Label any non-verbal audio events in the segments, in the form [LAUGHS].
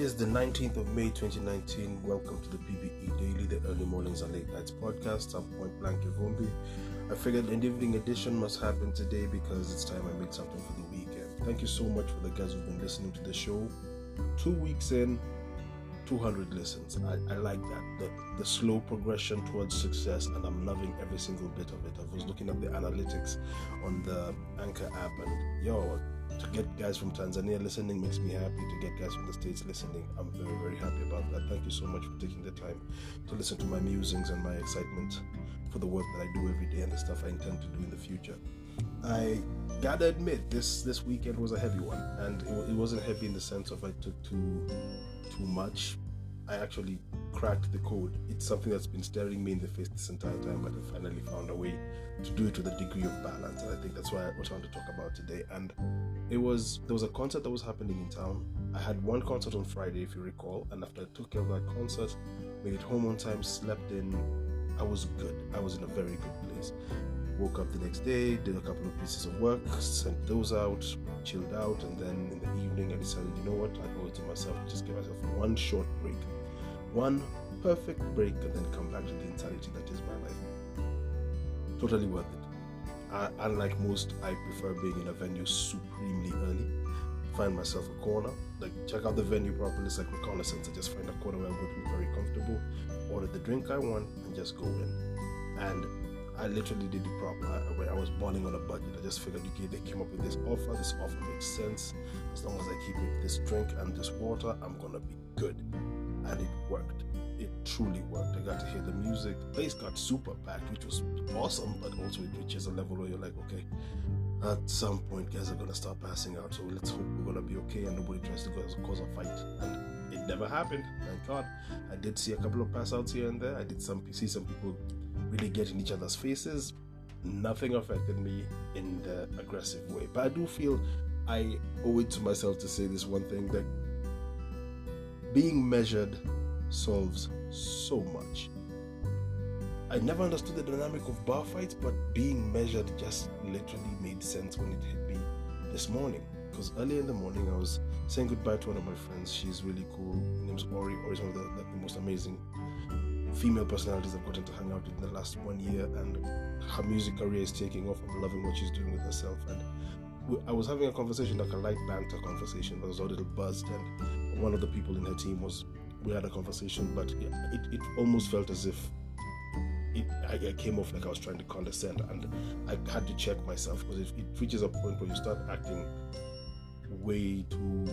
is the 19th of May 2019. Welcome to the PBE Daily, the early mornings and late nights podcast. I'm Point Blank Ivumbi. I figured an evening edition must happen today because it's time I made something for the weekend. Thank you so much for the guys who've been listening to the show. Two weeks in, 200 listens. I, I like that. The, the slow progression towards success, and I'm loving every single bit of it. I was looking at the analytics on the Anchor app, and yo, get guys from Tanzania listening makes me happy. To get guys from the States listening, I'm very, very happy about that. Thank you so much for taking the time to listen to my musings and my excitement for the work that I do every day and the stuff I intend to do in the future. I gotta admit, this this weekend was a heavy one, and it, it wasn't heavy in the sense of I took too too much. I actually cracked the code. It's something that's been staring me in the face this entire time, but I finally found a way to do it with a degree of balance. And I think that's why what I want to talk about today. And it was there was a concert that was happening in town. I had one concert on Friday, if you recall, and after I took care of that concert, made it home on time, slept in. I was good. I was in a very good place. Woke up the next day, did a couple of pieces of work, sent those out, chilled out, and then in the evening I decided, you know what, I owe it to myself to just give myself one short break. One perfect break and then come back to the insanity that is my life. Totally worth it. I, unlike most, I prefer being in a venue supremely early. Find myself a corner, like check out the venue properly. Like reconnaissance. I just find a corner where I'm going to be very comfortable, order the drink I want, and just go in. And I literally did the proper. When I was balling on a budget, I just figured, okay, they came up with this offer. This offer makes sense. As long as I keep it this drink and this water, I'm gonna be good. And it worked. It truly worked. I got to hear the music. The place got super packed, which was awesome, but also it reaches a level where you're like, okay, at some point, guys are gonna start passing out. So let's hope we're gonna be okay and nobody tries to cause, a fight. And it never happened. Thank God. I did see a couple of pass outs here and there. I did some see some people really get in each other's faces. Nothing affected me in the aggressive way. But I do feel I owe it to myself to say this one thing that being measured solves so much. I never understood the dynamic of bar fights, but being measured just literally made sense when it hit me this morning. Because early in the morning, I was saying goodbye to one of my friends. She's really cool. Her name's Ori. Ori's one of the, the most amazing female personalities I've gotten to hang out with in the last one year, and her music career is taking off. I'm loving what she's doing with herself. And I was having a conversation, like a light banter conversation, but it was a little buzzed, and one of the people in her team was. We had a conversation, but it, it almost felt as if it, I, I, came off like I was trying to condescend, and I had to check myself because it, it reaches a point where you start acting way too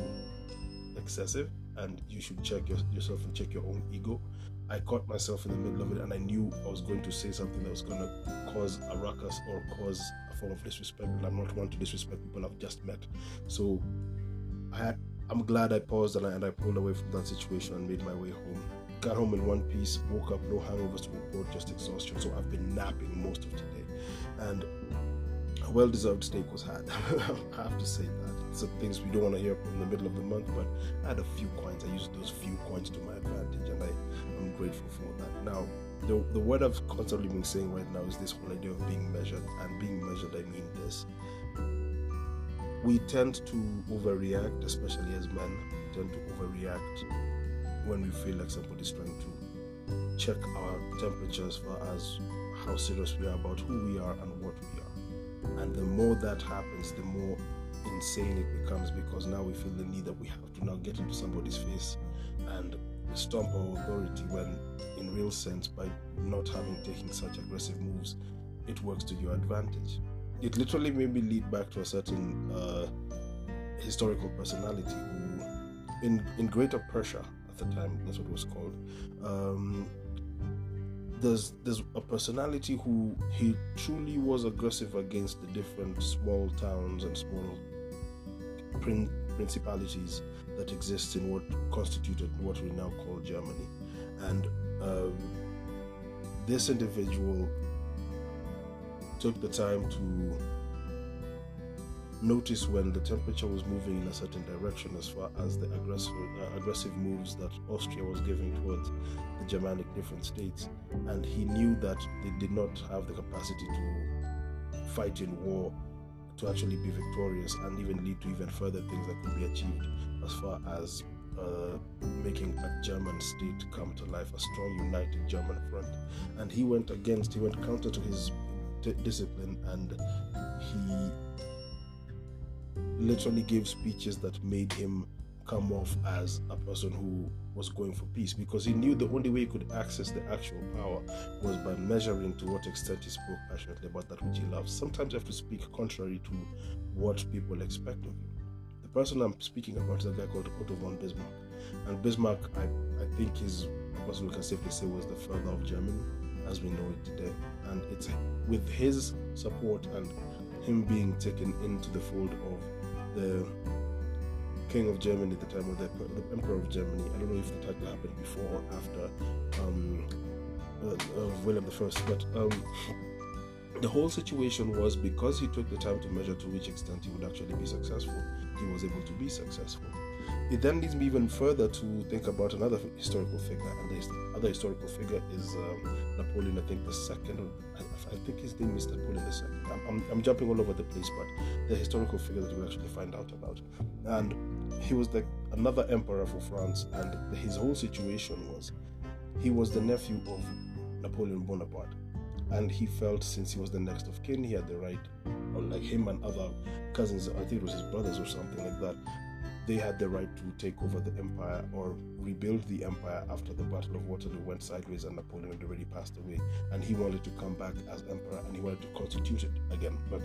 excessive, and you should check your, yourself and check your own ego. I caught myself in the middle of it and I knew I was going to say something that was going to cause a ruckus or cause a form of disrespect. And I'm not one to disrespect people I've just met. So I, I'm glad I paused and I, and I pulled away from that situation and made my way home. Got home in one piece, woke up, no hangovers to report, just exhaustion. So I've been napping most of today. And a well deserved steak was had. [LAUGHS] I have to say that. Some things we don't want to hear in the middle of the month, but I had a few coins. I used those few coins to my advantage and I I'm grateful for that. Now, the, the word I've constantly been saying right now is this whole idea of being measured. And being measured, I mean this. We tend to overreact, especially as men, tend to overreact when we feel like somebody's trying to check our temperature as far as how serious we are about who we are and what we are. And the more that happens, the more insane it becomes because now we feel the need that we have to now get into somebody's face and stomp our authority when, in real sense, by not having taken such aggressive moves, it works to your advantage. It literally made me lead back to a certain uh, historical personality who, in in Greater Prussia at the time, that's what it was called. Um, there's there's a personality who he truly was aggressive against the different small towns and small prin- principalities that exists in what constituted what we now call Germany. And um, this individual took the time to notice when the temperature was moving in a certain direction as far as the aggressive, uh, aggressive moves that Austria was giving towards the Germanic different states. And he knew that they did not have the capacity to fight in war to actually be victorious and even lead to even further things that could be achieved as far as uh, making a German state come to life, a strong, united German front. And he went against, he went counter to his d- discipline, and he literally gave speeches that made him come off as a person who was going for peace because he knew the only way he could access the actual power was by measuring to what extent he spoke passionately about that which he loves. Sometimes you have to speak contrary to what people expect of you. The person I'm speaking about is a guy called Otto von Bismarck. And Bismarck, I, I think, is a person we can safely say was the father of Germany as we know it today. And it's with his support and him being taken into the fold of the King of Germany at the time, or the, the Emperor of Germany. I don't know if the title happened before or after um, uh, uh, William I, but um, the whole situation was because he took the time to measure to which extent he would actually be successful, he was able to be successful. It then leads me even further to think about another historical figure, and the other historical figure is um, Napoleon, I think the second, I, think his name is Napoleon the second. I'm, I'm, jumping all over the place, but the historical figure that we'll actually find out about. And he was the another emperor for France, and his whole situation was he was the nephew of Napoleon Bonaparte, and he felt since he was the next of kin, he had the right, or like him and other cousins, I think it was his brothers or something like that, they had the right to take over the empire or rebuild the empire after the Battle of Waterloo went sideways and Napoleon had already passed away. And he wanted to come back as emperor and he wanted to constitute it again. But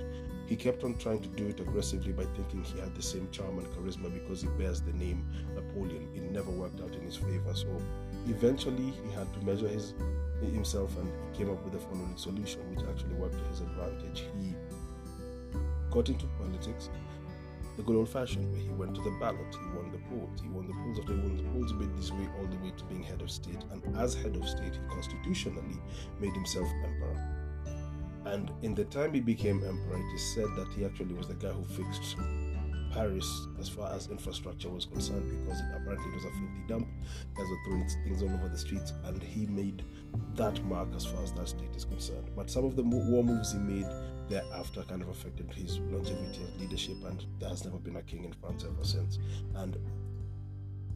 he kept on trying to do it aggressively by thinking he had the same charm and charisma because he bears the name Napoleon. It never worked out in his favor. So eventually he had to measure his himself and he came up with the following solution, which actually worked to his advantage. He got into politics the good old fashioned way. He went to the ballot, he won the polls, he won the polls after he won the polls, made his way all the way to being head of state. And as head of state, he constitutionally made himself emperor. And in the time he became emperor, it is said that he actually was the guy who fixed Paris as far as infrastructure was concerned because it apparently it was a filthy dump. Guys were throwing things all over the streets, and he made that mark as far as that state is concerned. But some of the war moves he made thereafter kind of affected his longevity as leadership, and there has never been a king in France ever since. And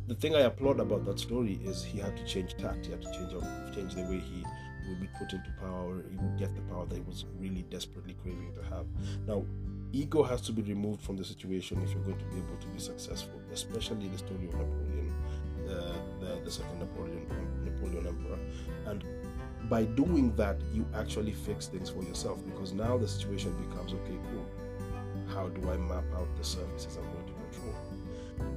the thing I applaud about that story is he had to change tact, he had to change change the way he would be put into power, he would get the power that he was really desperately craving to have. Now, ego has to be removed from the situation if you're going to be able to be successful, especially the story of Napoleon, the, the, the second Napoleon, Napoleon Emperor. And by doing that, you actually fix things for yourself because now the situation becomes okay, cool. How do I map out the services I'm going to control?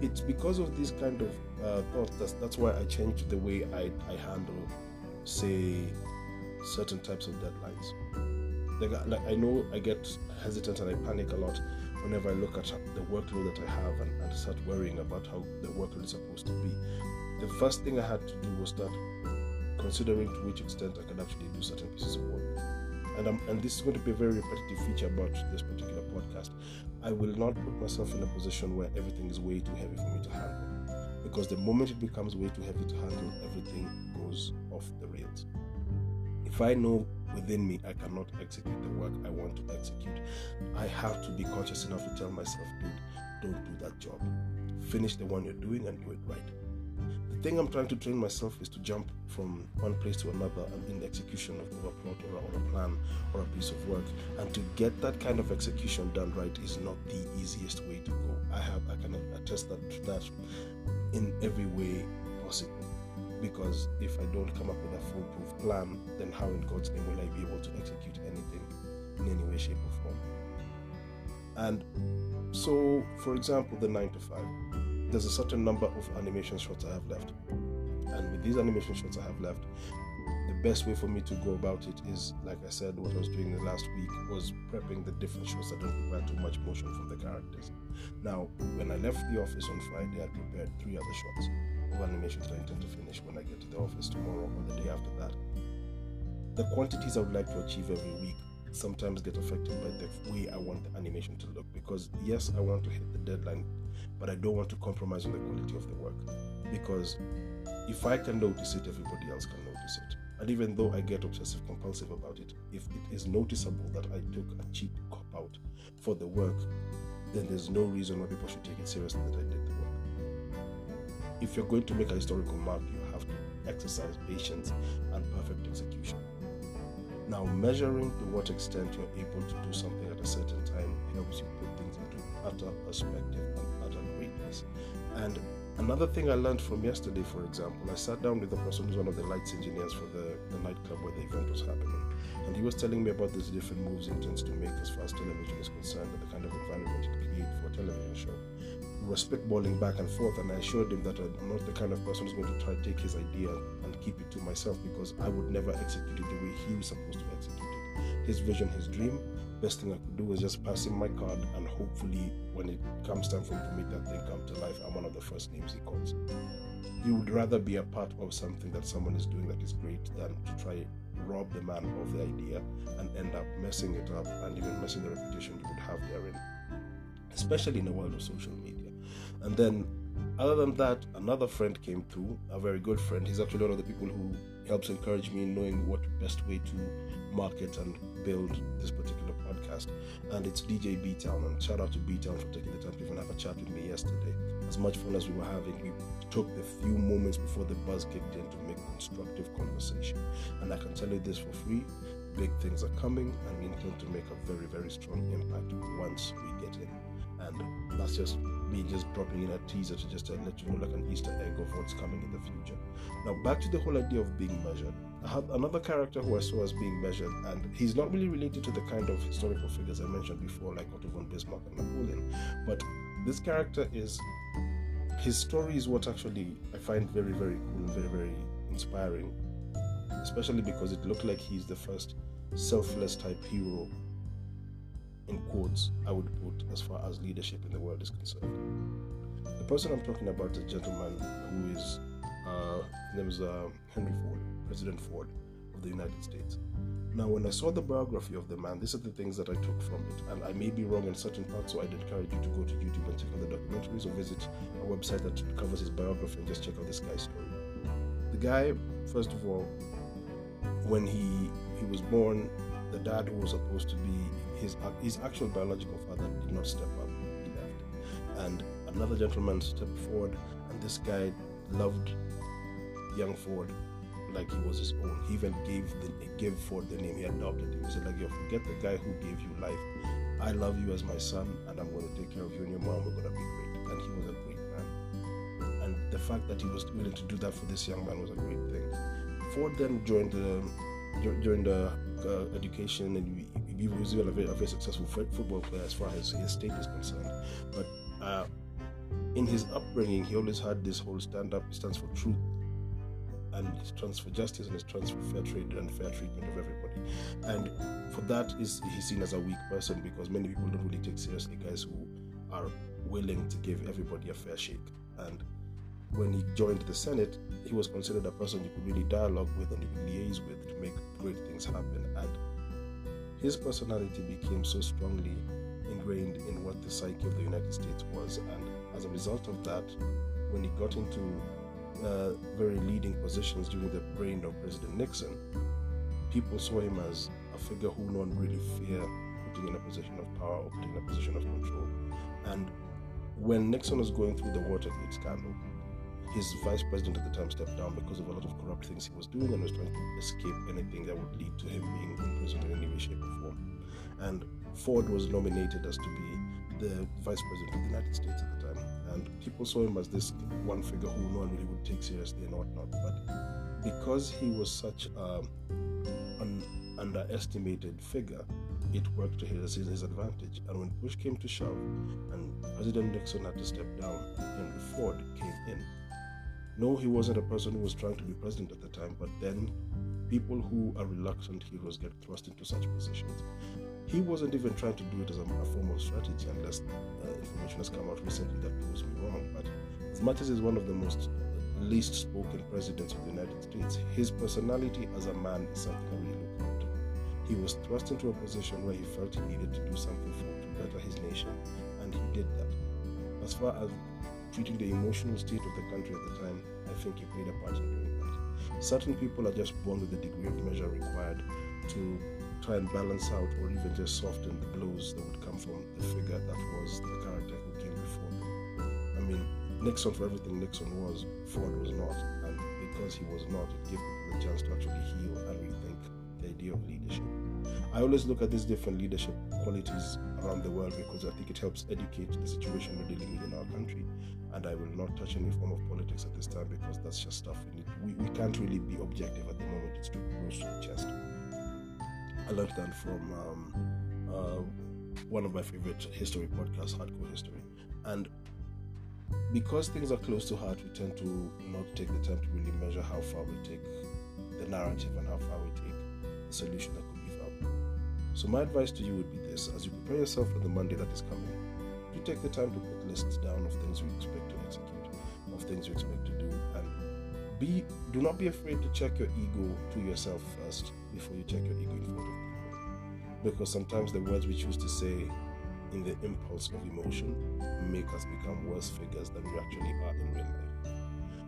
It's because of this kind of uh, thought that's, that's why I changed the way I, I handle, say, certain types of deadlines. Like, like I know I get hesitant and I panic a lot whenever I look at the workload that I have and, and start worrying about how the workload is supposed to be. The first thing I had to do was start considering to which extent I can actually do certain pieces of work. And, I'm, and this is going to be a very repetitive feature about this particular podcast. I will not put myself in a position where everything is way too heavy for me to handle. Because the moment it becomes way too heavy to handle, everything goes off the rails. If I know within me I cannot execute the work I want to execute, I have to be conscious enough to tell myself, dude, don't do that job. Finish the one you're doing and do it right thing I'm trying to train myself is to jump from one place to another and in the execution of, a plot or a, or a plan or a piece of work. And to get that kind of execution done right is not the easiest way to go. I have I can attest that that in every way possible. Because if I don't come up with a foolproof plan, then how in God's name will I be able to execute anything in any way, shape, or form? And so, for example, the nine to five there's a certain number of animation shots I have left. And with these animation shots I have left, the best way for me to go about it is, like I said, what I was doing the last week was prepping the different shots that don't require too much motion from the characters. Now, when I left the office on Friday, I prepared three other shots of animations that I intend to finish when I get to the office tomorrow or the day after that. The quantities I would like to achieve every week sometimes get affected by the way I want the animation to look because yes, I want to hit the deadline but I don't want to compromise on the quality of the work because if I can notice it, everybody else can notice it. And even though I get obsessive compulsive about it, if it is noticeable that I took a cheap cop out for the work, then there's no reason why people should take it seriously that I did the work. if you're going to make a historical mark, you have to exercise patience and perfect execution. Now, measuring to what extent you're able to do something at a certain time helps you put things into utter perspective. And another thing I learned from yesterday, for example, I sat down with the person who's one of the lights engineers for the, the nightclub where the event was happening. And he was telling me about these different moves he intends to make as far as television is concerned and the kind of environment it create for a television show we were spitballing back and forth, and I assured him that I'm not the kind of person who's going to try to take his idea and keep it to myself because I would never execute it the way he was supposed to execute it. His vision, his dream, best thing I could do was just pass him my card, and hopefully, when it comes time for him to make that thing come to life, I'm one of the first names he calls. He would rather be a part of something that someone is doing that is great than to try rob the man of the idea and end up messing it up and even messing the reputation you would have therein, especially in the world of social media. And then, other than that, another friend came through, a very good friend. He's actually one of the people who helps encourage me in knowing what best way to market and build this particular podcast. And it's DJ B Town. And shout out to B Town for taking the time to even have a chat with me yesterday. As much fun as we were having, we took the few moments before the buzz kicked in to make constructive conversation. And I can tell you this for free big things are coming, and we intend to make a very, very strong impact once we get in. And that's just me just dropping in a teaser to just let you know like an Easter egg of what's coming in the future. Now back to the whole idea of being measured. I have another character who I saw as being measured, and he's not really related to the kind of historical figures I mentioned before, like Otto von Bismarck and Napoleon. But this character is his story is what actually I find very, very cool and very, very inspiring. Especially because it looked like he's the first selfless type hero in quotes, I would put as far as leadership in the world is concerned. The person I'm talking about is a gentleman who is, uh, his name is uh, Henry Ford, President Ford of the United States. Now, when I saw the biography of the man, these are the things that I took from it. And I may be wrong in certain parts, so I'd encourage you to go to YouTube and check out the documentaries or visit a website that covers his biography and just check out this guy's story. The guy, first of all, when he he was born, the dad who was supposed to be his his actual biological father did not step up. He left, and another gentleman stepped forward, and this guy loved young Ford like he was his own. He even gave the, gave Ford the name. He adopted. He said, like, yo, forget the guy who gave you life. I love you as my son, and I'm going to take care of you and your mom. We're going to be great. And he was a great man. And the fact that he was willing to do that for this young man was a great thing. Ford then joined the during the uh, education and he was even a very, a very successful football player as far as his state is concerned. But uh, in his upbringing, he always had this whole stand up, he stands for truth and he stands for justice and he stands for fair trade and fair treatment of everybody. And for that, is he's seen as a weak person because many people don't really take seriously guys who are willing to give everybody a fair shake. And when he joined the Senate, he was considered a person you could really dialogue with and you could liaise with to make great things happen. And his personality became so strongly ingrained in what the psyche of the United States was. And as a result of that, when he got into uh, very leading positions during the reign of President Nixon, people saw him as a figure who no one really feared putting in a position of power or putting in a position of control. And when Nixon was going through the Watergate scandal, his vice president at the time stepped down because of a lot of corrupt things he was doing and was trying to escape anything that would lead to him being imprisoned in any way, shape, or form. And Ford was nominated as to be the vice president of the United States at the time. And people saw him as this one figure who no one really would take seriously and whatnot. But because he was such an underestimated figure, it worked to his, his advantage. And when push came to shove and President Nixon had to step down, Henry Ford came in no, he wasn't a person who was trying to be president at the time, but then people who are reluctant heroes get thrust into such positions. He wasn't even trying to do it as a, a strategy, unless uh, information has come out recently that proves me wrong. But as much as he's one of the most least spoken presidents of the United States, his personality as a man is something I really look to. He was thrust into a position where he felt he needed to do something for to better his nation, and he did that. As far as treating the emotional state of the country at the time, I think he played a part in doing that. Certain people are just born with the degree of measure required to try and balance out or even just soften the blows that would come from the figure that was the character who came before them. I mean, Nixon, for everything Nixon was, Ford was not. And because he was not, it gave people the chance to actually heal and rethink the idea of leadership. I always look at these different leadership qualities around the world because I think it helps educate the situation we're dealing with in our country. And I will not touch any form of politics at this time because that's just stuff we need. We, we can't really be objective at the moment. It's too close to the chest. I learned that from um, uh, one of my favorite history podcasts, Hardcore History. And because things are close to heart, we tend to not take the time to really measure how far we take the narrative and how far we take the solution that. So, my advice to you would be this as you prepare yourself for the Monday that is coming, do take the time to put lists down of things you expect to execute, of things you expect to do, and be do not be afraid to check your ego to yourself first before you check your ego in front of people. Because sometimes the words we choose to say in the impulse of emotion make us become worse figures than we actually are in real life.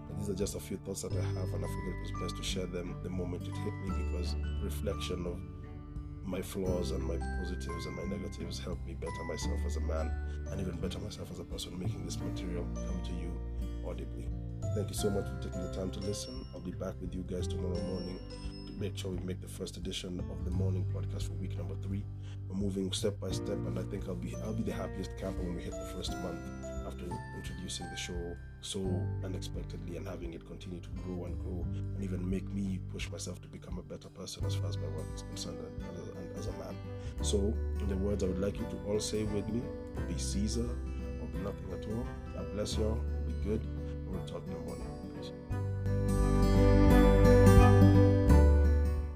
And these are just a few thoughts that I have, and I figured it was best to share them the moment it hit me because reflection of my flaws and my positives and my negatives help me better myself as a man and even better myself as a person making this material come to you audibly. Thank you so much for taking the time to listen. I'll be back with you guys tomorrow morning to make sure we make the first edition of the morning podcast for week number three. We're moving step by step, and I think I'll be I'll be the happiest camper when we hit the first month after introducing the show so unexpectedly and having it continue to grow and grow and even make me push myself to become a better person as far as my work is concerned and, and, and as a man. So, in the words I would like you to all say with me, be Caesar or be nothing at all. God bless y'all. Be good. We'll talk in.